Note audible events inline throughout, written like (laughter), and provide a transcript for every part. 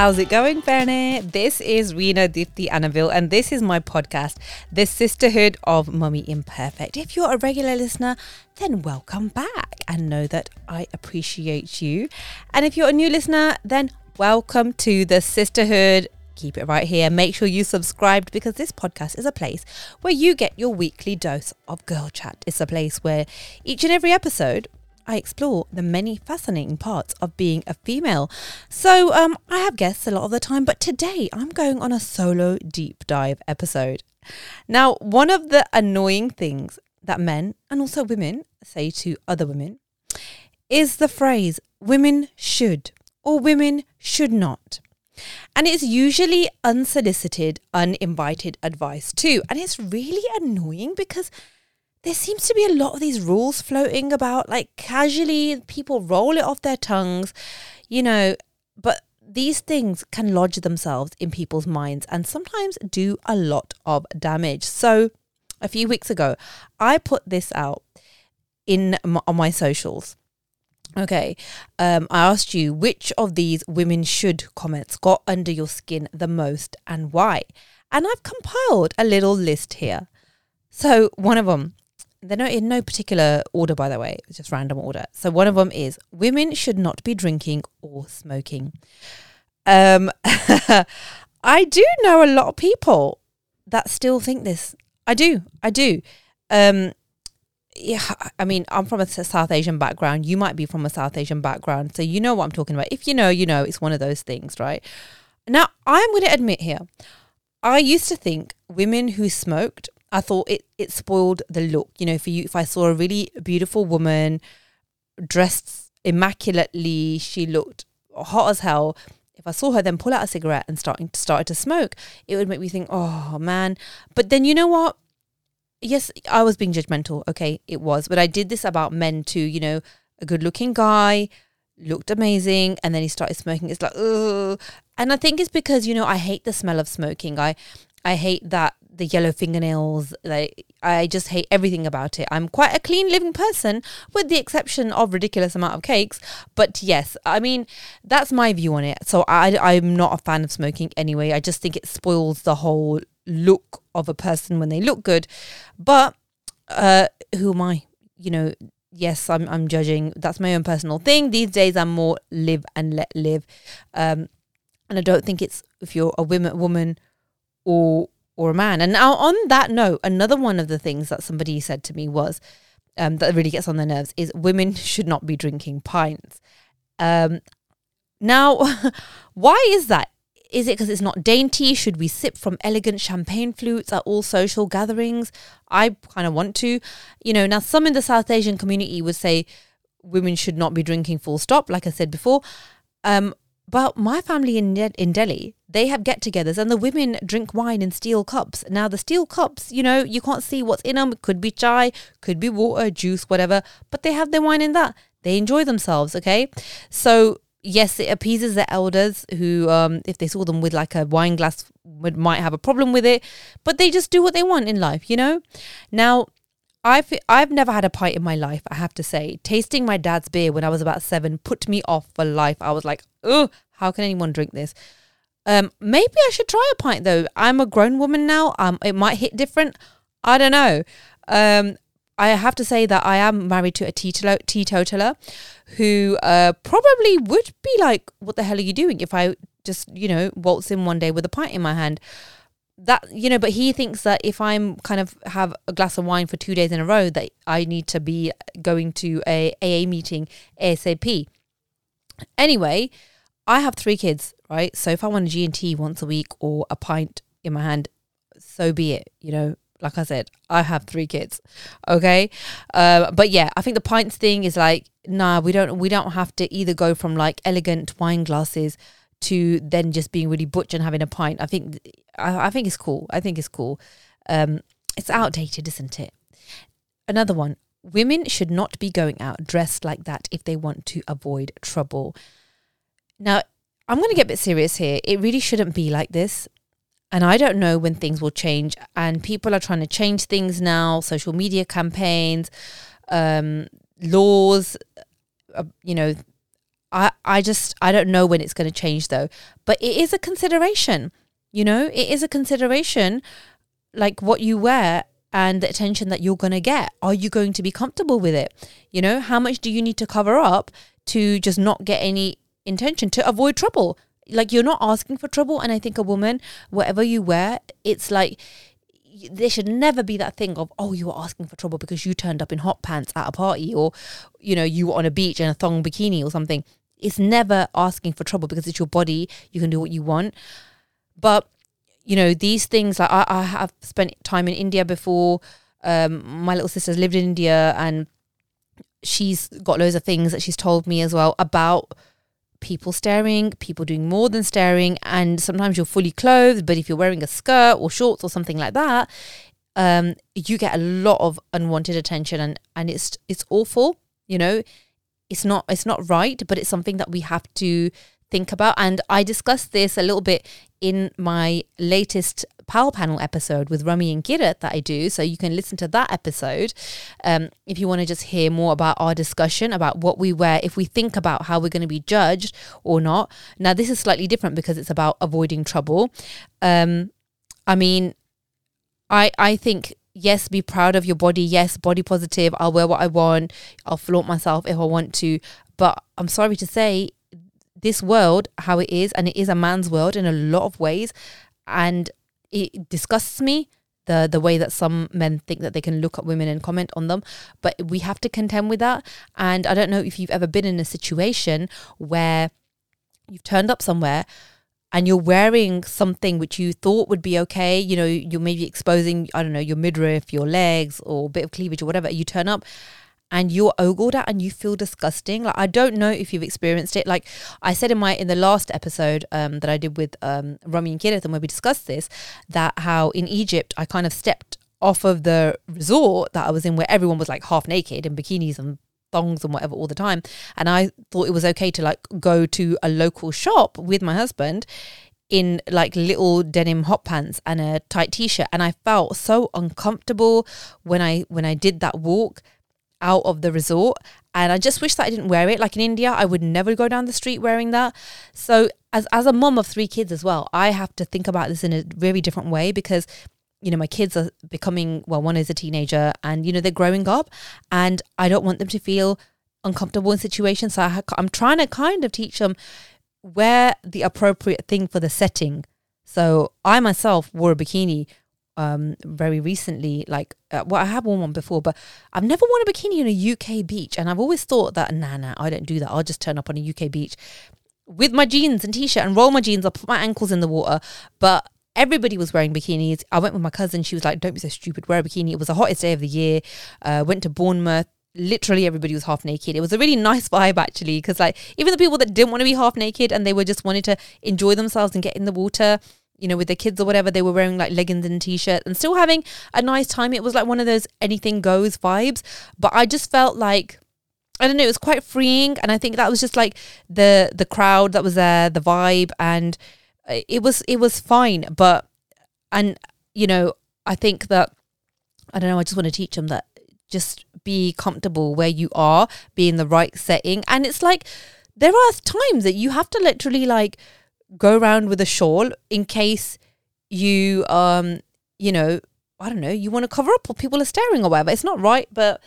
How's it going, Ferne? This is Rena Dipti Annaville, and this is my podcast, The Sisterhood of Mummy Imperfect. If you're a regular listener, then welcome back and know that I appreciate you. And if you're a new listener, then welcome to the Sisterhood. Keep it right here. Make sure you subscribed because this podcast is a place where you get your weekly dose of girl chat. It's a place where each and every episode I explore the many fascinating parts of being a female. So um, I have guests a lot of the time, but today I'm going on a solo deep dive episode. Now, one of the annoying things that men and also women say to other women is the phrase women should or women should not. And it's usually unsolicited, uninvited advice too. And it's really annoying because there seems to be a lot of these rules floating about, like casually people roll it off their tongues, you know, but these things can lodge themselves in people's minds and sometimes do a lot of damage. So, a few weeks ago, I put this out in on my socials. Okay, um, I asked you which of these women should comments got under your skin the most and why. And I've compiled a little list here. So, one of them they're not in no particular order, by the way. It's just random order. So one of them is women should not be drinking or smoking. Um, (laughs) I do know a lot of people that still think this. I do. I do. Um, yeah, I mean, I'm from a South Asian background. You might be from a South Asian background, so you know what I'm talking about. If you know, you know. It's one of those things, right? Now, I'm going to admit here, I used to think women who smoked I thought it it spoiled the look. You know, for you, if I saw a really beautiful woman dressed immaculately, she looked hot as hell. If I saw her then pull out a cigarette and starting started to smoke, it would make me think, oh man. But then you know what? Yes, I was being judgmental. Okay, it was, but I did this about men too. You know, a good looking guy looked amazing and then he started smoking it's like ugh. and i think it's because you know i hate the smell of smoking i i hate that the yellow fingernails. Like I just hate everything about it. I'm quite a clean living person, with the exception of ridiculous amount of cakes. But yes, I mean that's my view on it. So I I'm not a fan of smoking anyway. I just think it spoils the whole look of a person when they look good. But uh, who am I? You know, yes, I'm I'm judging. That's my own personal thing. These days, I'm more live and let live, um, and I don't think it's if you're a woman woman or or a man. And now, on that note, another one of the things that somebody said to me was um, that really gets on their nerves is women (laughs) should not be drinking pints. Um, now, (laughs) why is that? Is it because it's not dainty? Should we sip from elegant champagne flutes at all social gatherings? I kind of want to. You know, now some in the South Asian community would say women should not be drinking full stop, like I said before. Um, but my family in in Delhi, they have get-togethers, and the women drink wine in steel cups. Now the steel cups, you know, you can't see what's in them. It could be chai, could be water, juice, whatever. But they have their wine in that. They enjoy themselves. Okay, so yes, it appeases the elders who, um, if they saw them with like a wine glass, would might have a problem with it. But they just do what they want in life, you know. Now I've I've never had a pint in my life. I have to say, tasting my dad's beer when I was about seven put me off for life. I was like, oh, how can anyone drink this? Um, maybe I should try a pint though. I'm a grown woman now. Um, it might hit different. I don't know. Um, I have to say that I am married to a teetotaler who uh, probably would be like, "What the hell are you doing?" If I just, you know, waltz in one day with a pint in my hand that you know but he thinks that if i'm kind of have a glass of wine for two days in a row that i need to be going to a aa meeting asap anyway i have three kids right so if i want a g&t once a week or a pint in my hand so be it you know like i said i have three kids okay uh, but yeah i think the pints thing is like nah we don't we don't have to either go from like elegant wine glasses to then just being really butch and having a pint. I think I, I think it's cool. I think it's cool. Um, it's outdated, isn't it? Another one. Women should not be going out dressed like that if they want to avoid trouble. Now, I'm going to get a bit serious here. It really shouldn't be like this. And I don't know when things will change. And people are trying to change things now social media campaigns, um, laws, uh, you know, I, I just I don't know when it's going to change though. But it is a consideration. You know, it is a consideration like what you wear and the attention that you're going to get. Are you going to be comfortable with it? You know, how much do you need to cover up to just not get any intention to avoid trouble? Like you're not asking for trouble and I think a woman whatever you wear, it's like there should never be that thing of oh you were asking for trouble because you turned up in hot pants at a party or you know you were on a beach in a thong bikini or something. It's never asking for trouble because it's your body. You can do what you want. But you know these things like i, I have spent time in india before. Um, my little sister's lived in india and she's got loads of things that she's told me as well about people staring, people doing more than staring, and sometimes you're fully clothed, but if you're wearing a skirt or shorts or something like that, um, you get a lot of unwanted attention, and and it's it's awful. You know, it's not it's not right, but it's something that we have to think about. And I discussed this a little bit in my latest Power Panel episode with Rami and Kirat that I do. So you can listen to that episode um, if you want to just hear more about our discussion about what we wear, if we think about how we're going to be judged or not. Now, this is slightly different because it's about avoiding trouble. Um, I mean, I I think yes, be proud of your body. Yes, body positive. I'll wear what I want. I'll flaunt myself if I want to. But I'm sorry to say, this world, how it is, and it is a man's world in a lot of ways, and it disgusts me the the way that some men think that they can look at women and comment on them but we have to contend with that. And i don't know if you've ever been in a situation where you've turned up somewhere and you're wearing something which you thought would be okay you know you're maybe exposing i don't know your midriff your legs or a bit of cleavage or whatever you turn up and you're ogled at and you feel disgusting. Like I don't know if you've experienced it. Like I said in my in the last episode um, that I did with um, Rami and Kirat, and where we discussed this, that how in Egypt I kind of stepped off of the resort that I was in, where everyone was like half naked in bikinis and thongs and whatever all the time, and I thought it was okay to like go to a local shop with my husband in like little denim hot pants and a tight t-shirt and I felt so uncomfortable when I when I did that walk out of the resort. And I just wish that I didn't wear it. Like in India, I would never go down the street wearing that. So as as a mom of three kids as well, I have to think about this in a very different way because you know my kids are becoming well one is a teenager and you know they're growing up and i don't want them to feel uncomfortable in situations so I, i'm trying to kind of teach them wear the appropriate thing for the setting so i myself wore a bikini um, very recently. Like, uh, well, I have worn one before, but I've never worn a bikini on a UK beach. And I've always thought that, nah, nah, I don't do that. I'll just turn up on a UK beach with my jeans and t-shirt and roll my jeans. I'll put my ankles in the water. But everybody was wearing bikinis. I went with my cousin. She was like, don't be so stupid. Wear a bikini. It was the hottest day of the year. Uh, went to Bournemouth literally everybody was half naked. It was a really nice vibe actually, because like even the people that didn't want to be half naked and they were just wanted to enjoy themselves and get in the water, you know, with their kids or whatever, they were wearing like leggings and t-shirt and still having a nice time. It was like one of those anything goes vibes. But I just felt like I don't know, it was quite freeing and I think that was just like the the crowd that was there, the vibe and it was it was fine. But and you know, I think that I don't know, I just want to teach them that just be comfortable where you are, be in the right setting. And it's like there are times that you have to literally like go around with a shawl in case you um you know I don't know you want to cover up or people are staring or whatever. It's not right, but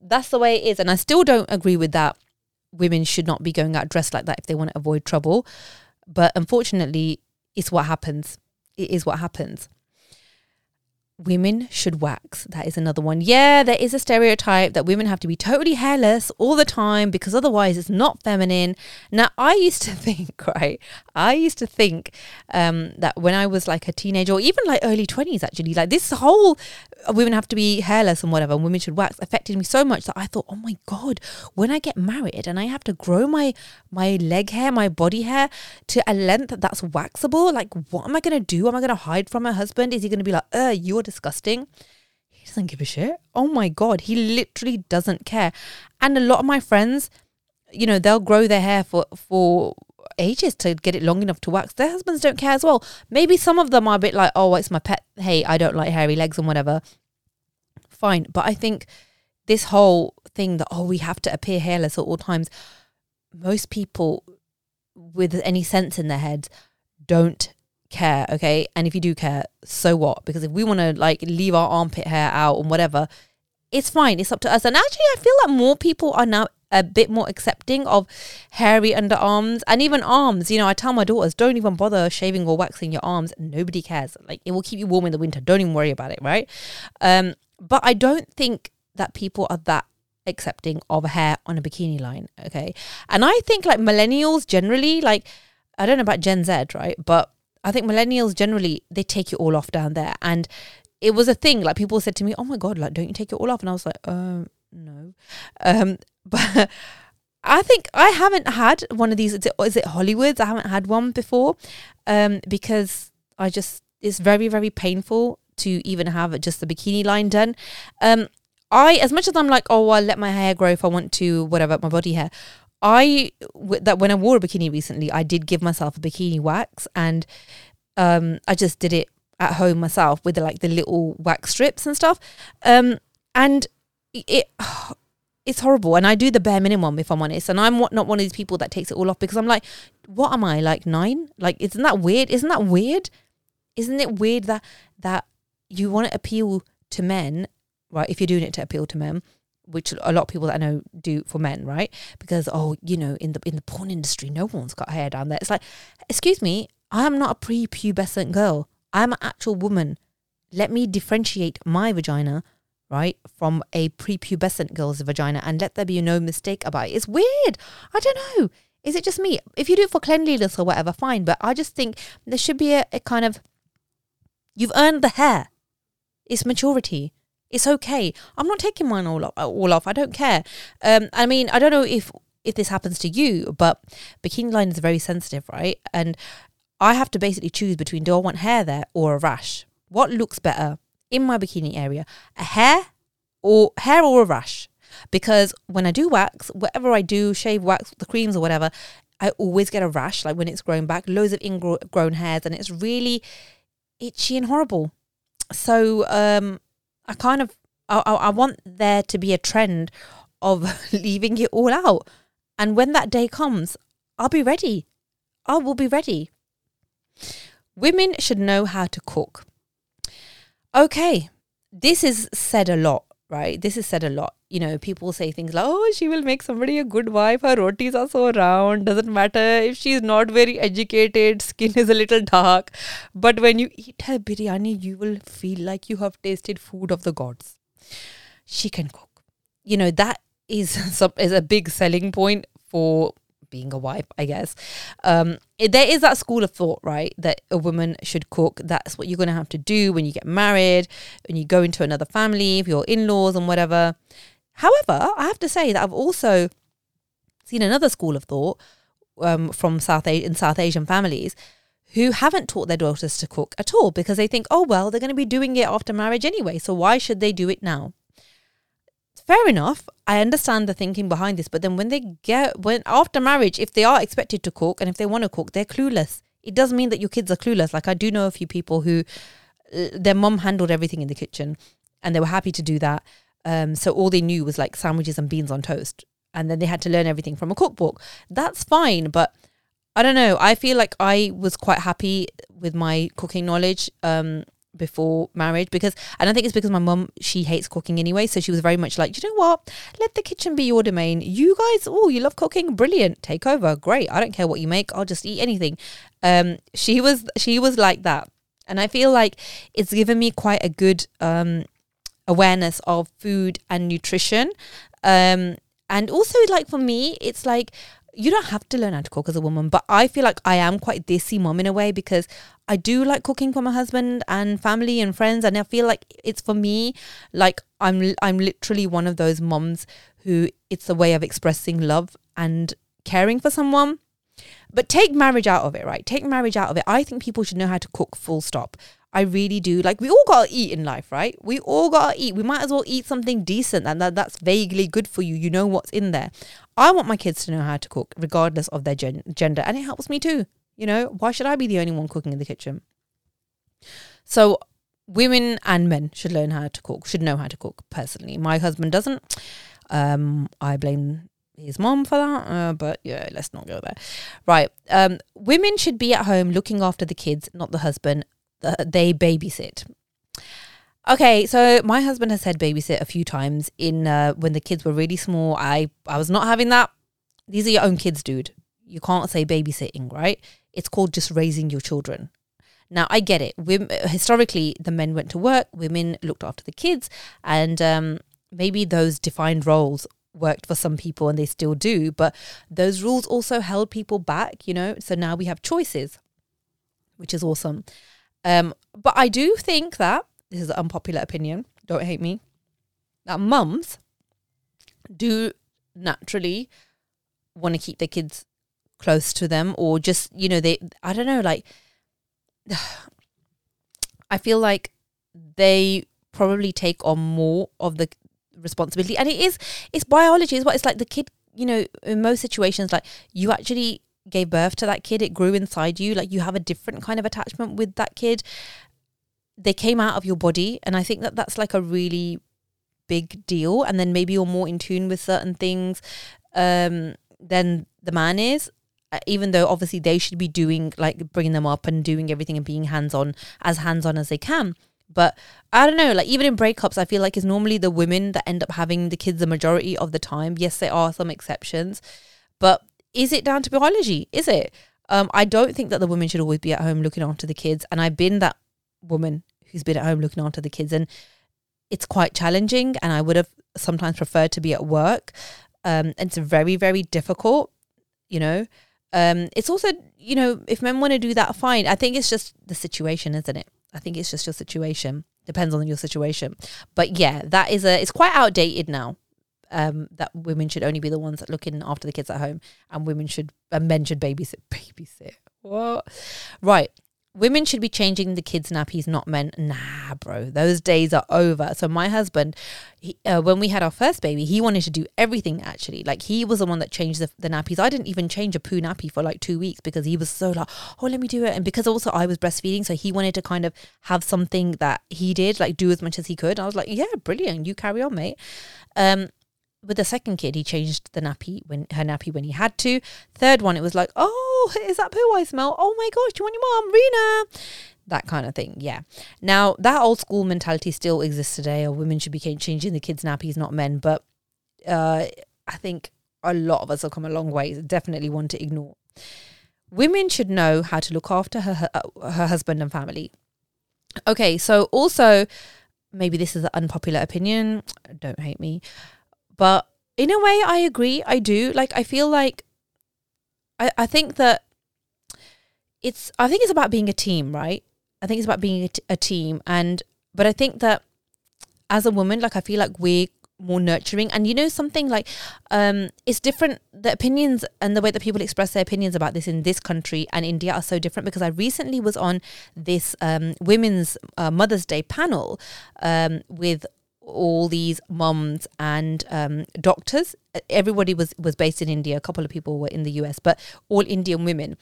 that's the way it is, and I still don't agree with that. Women should not be going out dressed like that if they want to avoid trouble. But unfortunately, it's what happens. It is what happens women should wax. That is another one. Yeah, there is a stereotype that women have to be totally hairless all the time because otherwise it's not feminine. Now, I used to (laughs) think, right? I used to think um, that when I was like a teenager or even like early 20s, actually, like this whole uh, women have to be hairless and whatever, and women should wax affected me so much that I thought, oh my God, when I get married and I have to grow my, my leg hair, my body hair to a length that's waxable, like what am I going to do? Am I going to hide from my husband? Is he going to be like, uh, you're disgusting. He doesn't give a shit. Oh my God, he literally doesn't care. And a lot of my friends, you know, they'll grow their hair for, for ages to get it long enough to wax. Their husbands don't care as well. Maybe some of them are a bit like, oh, it's my pet. Hey, I don't like hairy legs and whatever. Fine. But I think this whole thing that, oh, we have to appear hairless at all times, most people with any sense in their heads don't care, okay? And if you do care, so what? Because if we want to like leave our armpit hair out and whatever, it's fine. It's up to us. And actually, I feel like more people are now a bit more accepting of hairy underarms and even arms. You know, I tell my daughters, don't even bother shaving or waxing your arms. Nobody cares. Like it will keep you warm in the winter. Don't even worry about it, right? Um, but I don't think that people are that accepting of hair on a bikini line. Okay. And I think like millennials generally, like I don't know about Gen Z, right? But I think millennials generally they take it all off down there. And it was a thing. Like people said to me, "Oh my god, like don't you take it all off?" And I was like, "Um, no." Um, (laughs) but I think I haven't had one of these. Is it, is it Hollywoods? I haven't had one before, um, because I just it's very very painful to even have just the bikini line done. Um, I as much as I'm like, oh, I'll let my hair grow if I want to, whatever, my body hair. I that when I wore a bikini recently, I did give myself a bikini wax, and um, I just did it at home myself with the, like the little wax strips and stuff. Um, and it (sighs) it's horrible. And I do the bare minimum if I'm honest. And I'm not one of these people that takes it all off because I'm like, what am I like nine? Like, isn't that weird? Isn't that weird? Isn't it weird that that you want to appeal to men, right? If you're doing it to appeal to men, which a lot of people that I know do for men, right? Because oh, you know, in the in the porn industry, no one's got hair down there. It's like, excuse me, I am not a pre-pubescent girl. I'm an actual woman. Let me differentiate my vagina right, from a prepubescent girl's vagina and let there be no mistake about it. It's weird. I don't know. Is it just me? If you do it for cleanliness or whatever, fine. But I just think there should be a, a kind of you've earned the hair. It's maturity. It's okay. I'm not taking mine all off. All off. I don't care. Um, I mean, I don't know if if this happens to you, but bikini line is very sensitive, right? And I have to basically choose between do I want hair there or a rash? What looks better? in my bikini area a hair or hair or a rash because when I do wax, whatever I do, shave, wax, the creams or whatever, I always get a rash like when it's grown back, loads of ingrown hairs, and it's really itchy and horrible. So um, I kind of I, I want there to be a trend of (laughs) leaving it all out, and when that day comes, I'll be ready. I will be ready. Women should know how to cook. Okay, this is said a lot, right? This is said a lot. You know, people say things like, oh, she will make somebody a good wife. Her rotis are so round. Doesn't matter if she's not very educated, skin is a little dark. But when you eat her biryani, you will feel like you have tasted food of the gods. She can cook. You know, that is, (laughs) some, is a big selling point for being a wife, I guess. Um, there is that school of thought, right, that a woman should cook. That's what you're going to have to do when you get married, when you go into another family, if you're in laws and whatever. However, I have to say that I've also seen another school of thought um, from South in South Asian families who haven't taught their daughters to cook at all because they think, oh, well, they're going to be doing it after marriage anyway. So why should they do it now? Fair enough. I understand the thinking behind this, but then when they get when after marriage, if they are expected to cook and if they want to cook, they're clueless. It doesn't mean that your kids are clueless. Like I do know a few people who uh, their mom handled everything in the kitchen, and they were happy to do that. Um, so all they knew was like sandwiches and beans on toast, and then they had to learn everything from a cookbook. That's fine, but I don't know. I feel like I was quite happy with my cooking knowledge. Um, before marriage because and I think it's because my mum she hates cooking anyway so she was very much like you know what? Let the kitchen be your domain. You guys oh you love cooking? Brilliant. Take over. Great. I don't care what you make. I'll just eat anything. Um she was she was like that. And I feel like it's given me quite a good um awareness of food and nutrition. Um and also like for me it's like you don't have to learn how to cook as a woman, but I feel like I am quite desi mom in a way because I do like cooking for my husband and family and friends, and I feel like it's for me like I'm I'm literally one of those moms who it's a way of expressing love and caring for someone. But take marriage out of it, right? Take marriage out of it. I think people should know how to cook full stop. I really do. Like we all gotta eat in life, right? We all gotta eat. We might as well eat something decent and that, that's vaguely good for you. You know what's in there. I want my kids to know how to cook, regardless of their gen- gender, and it helps me too. You know, why should I be the only one cooking in the kitchen? So women and men should learn how to cook, should know how to cook personally. My husband doesn't. Um, I blame his mom for that. Uh, but yeah, let's not go there. Right. Um, women should be at home looking after the kids, not the husband. The, they babysit. Okay, so my husband has said babysit a few times in uh, when the kids were really small. I I was not having that. These are your own kids, dude. You can't say babysitting, right? It's called just raising your children. Now I get it. Women, historically, the men went to work, women looked after the kids, and um, maybe those defined roles worked for some people and they still do. But those rules also held people back, you know. So now we have choices, which is awesome. Um, but I do think that this is an unpopular opinion, don't hate me, that mums do naturally want to keep their kids close to them or just, you know, they, I don't know, like, (sighs) I feel like they probably take on more of the responsibility. And it is it's biology is what it's like the kid you know in most situations like you actually gave birth to that kid it grew inside you like you have a different kind of attachment with that kid they came out of your body and i think that that's like a really big deal and then maybe you're more in tune with certain things um than the man is uh, even though obviously they should be doing like bringing them up and doing everything and being hands on as hands on as they can but I don't know, like even in breakups, I feel like it's normally the women that end up having the kids the majority of the time. Yes, there are some exceptions, but is it down to biology? Is it? Um, I don't think that the women should always be at home looking after the kids. And I've been that woman who's been at home looking after the kids and it's quite challenging and I would have sometimes preferred to be at work. Um, and it's very, very difficult, you know. Um, it's also, you know, if men want to do that, fine. I think it's just the situation, isn't it? I think it's just your situation. Depends on your situation. But yeah, that is a it's quite outdated now. Um, that women should only be the ones that looking after the kids at home and women should and men should babysit (laughs) babysit. What? Right women should be changing the kids' nappies, not men. Nah, bro, those days are over. So my husband, he, uh, when we had our first baby, he wanted to do everything. Actually, like he was the one that changed the, the, nappies. I didn't even change a poo nappy for like two weeks because he was so like, oh, let me do it. And because also I was breastfeeding, so he wanted to kind of have something that he did, like do as much as he could. I was like, yeah, brilliant, you carry on, mate. Um, with the second kid, he changed the nappy when her nappy when he had to. Third one, it was like, oh, is that poo I smell? Oh my gosh, do you want your mom, Rena? That kind of thing. Yeah. Now that old school mentality still exists today. Or women should be changing the kids' nappies, not men. But uh, I think a lot of us have come a long way. Definitely one to ignore. Women should know how to look after her, her, uh, her husband and family. Okay, so also maybe this is an unpopular opinion. Don't hate me. But in a way, I agree. I do. Like, I feel like I, I think that it's, I think it's about being a team, right? I think it's about being a, t- a team. And, but I think that as a woman, like, I feel like we're more nurturing and you know something like um it's different the opinions and the way that people express their opinions about this in this country and india are so different because i recently was on this um women's uh, mother's day panel um with all these moms and um, doctors. Everybody was was based in India. A couple of people were in the US, but all Indian women.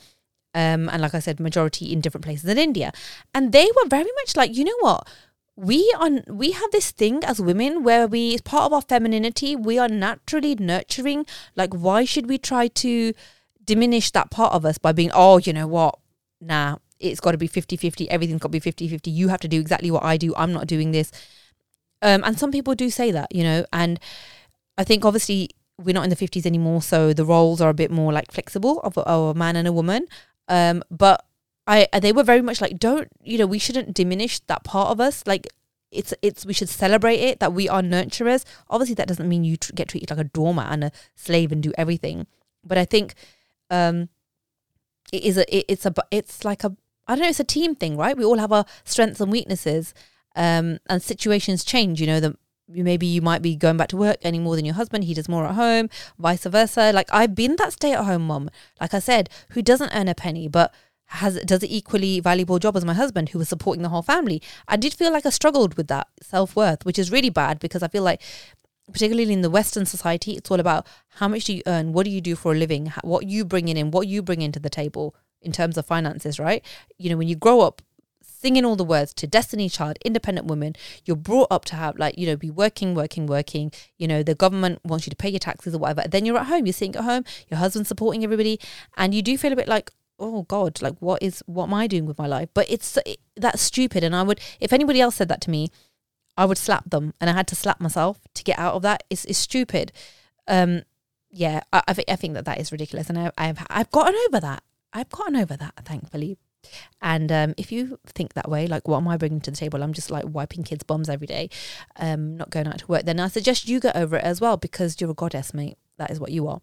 Um, and like I said, majority in different places in India, and they were very much like, you know what, we are we have this thing as women where we, as part of our femininity, we are naturally nurturing. Like, why should we try to diminish that part of us by being, oh, you know what, nah, it's got to be 50-50, everything's got to be 50-50. You have to do exactly what I do. I'm not doing this um, and some people do say that, you know, and I think obviously we're not in the 50s anymore, so the roles are a bit more like flexible of, of a man and a woman. Um, but I they were very much like, don't you know, we shouldn't diminish that part of us. Like it's it's we should celebrate it that we are nurturers. Obviously, that doesn't mean you tr- get treated like a doormat and a slave and do everything. But I think um, it is a it, it's a it's like a I don't know. It's a team thing, right? We all have our strengths and weaknesses, um, and situations change. You know, that maybe you might be going back to work any more than your husband. He does more at home, vice versa. Like I've been that stay at home mom, like I said, who doesn't earn a penny, but has does an equally valuable job as my husband who was supporting the whole family. I did feel like I struggled with that self worth, which is really bad because I feel like particularly in the western society it's all about how much do you earn what do you do for a living what you bring in what you bring into the table in terms of finances right you know when you grow up singing all the words to Destiny Child, independent woman. You're brought up to have like, you know, be working, working, working. You know, the government wants you to pay your taxes or whatever. Then you're at home, you're sitting at home, your husband's supporting everybody, and you do feel a bit like, oh God, like what is what am I doing with my life? But it's it, that's stupid. And I would, if anybody else said that to me, I would slap them, and I had to slap myself to get out of that. It's it's stupid. Um, yeah, I I, th- I think that that is ridiculous, and I, I've I've gotten over that. I've gotten over that, thankfully. And um, if you think that way, like what am I bringing to the table? I'm just like wiping kids' bombs every day, um, not going out to work. Then I suggest you get over it as well because you're a goddess, mate. That is what you are.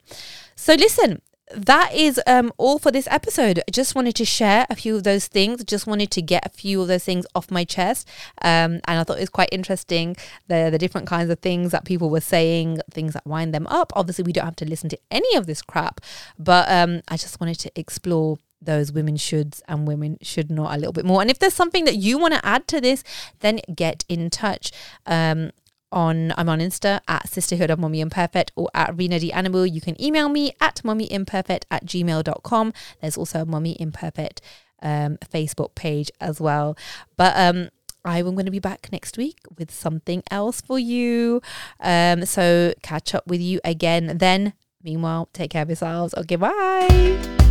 So listen, that is um, all for this episode. I just wanted to share a few of those things. Just wanted to get a few of those things off my chest. Um, and I thought it was quite interesting the the different kinds of things that people were saying, things that wind them up. Obviously, we don't have to listen to any of this crap, but um, I just wanted to explore those women shoulds and women should not a little bit more. And if there's something that you want to add to this, then get in touch. Um, on I'm on Insta at sisterhood of mummy imperfect or at Rena D Animal. You can email me at mummyimperfect at gmail.com. There's also a mummy imperfect um, Facebook page as well. But um I'm going to be back next week with something else for you. Um, so catch up with you again then. Meanwhile, take care of yourselves. Okay, bye.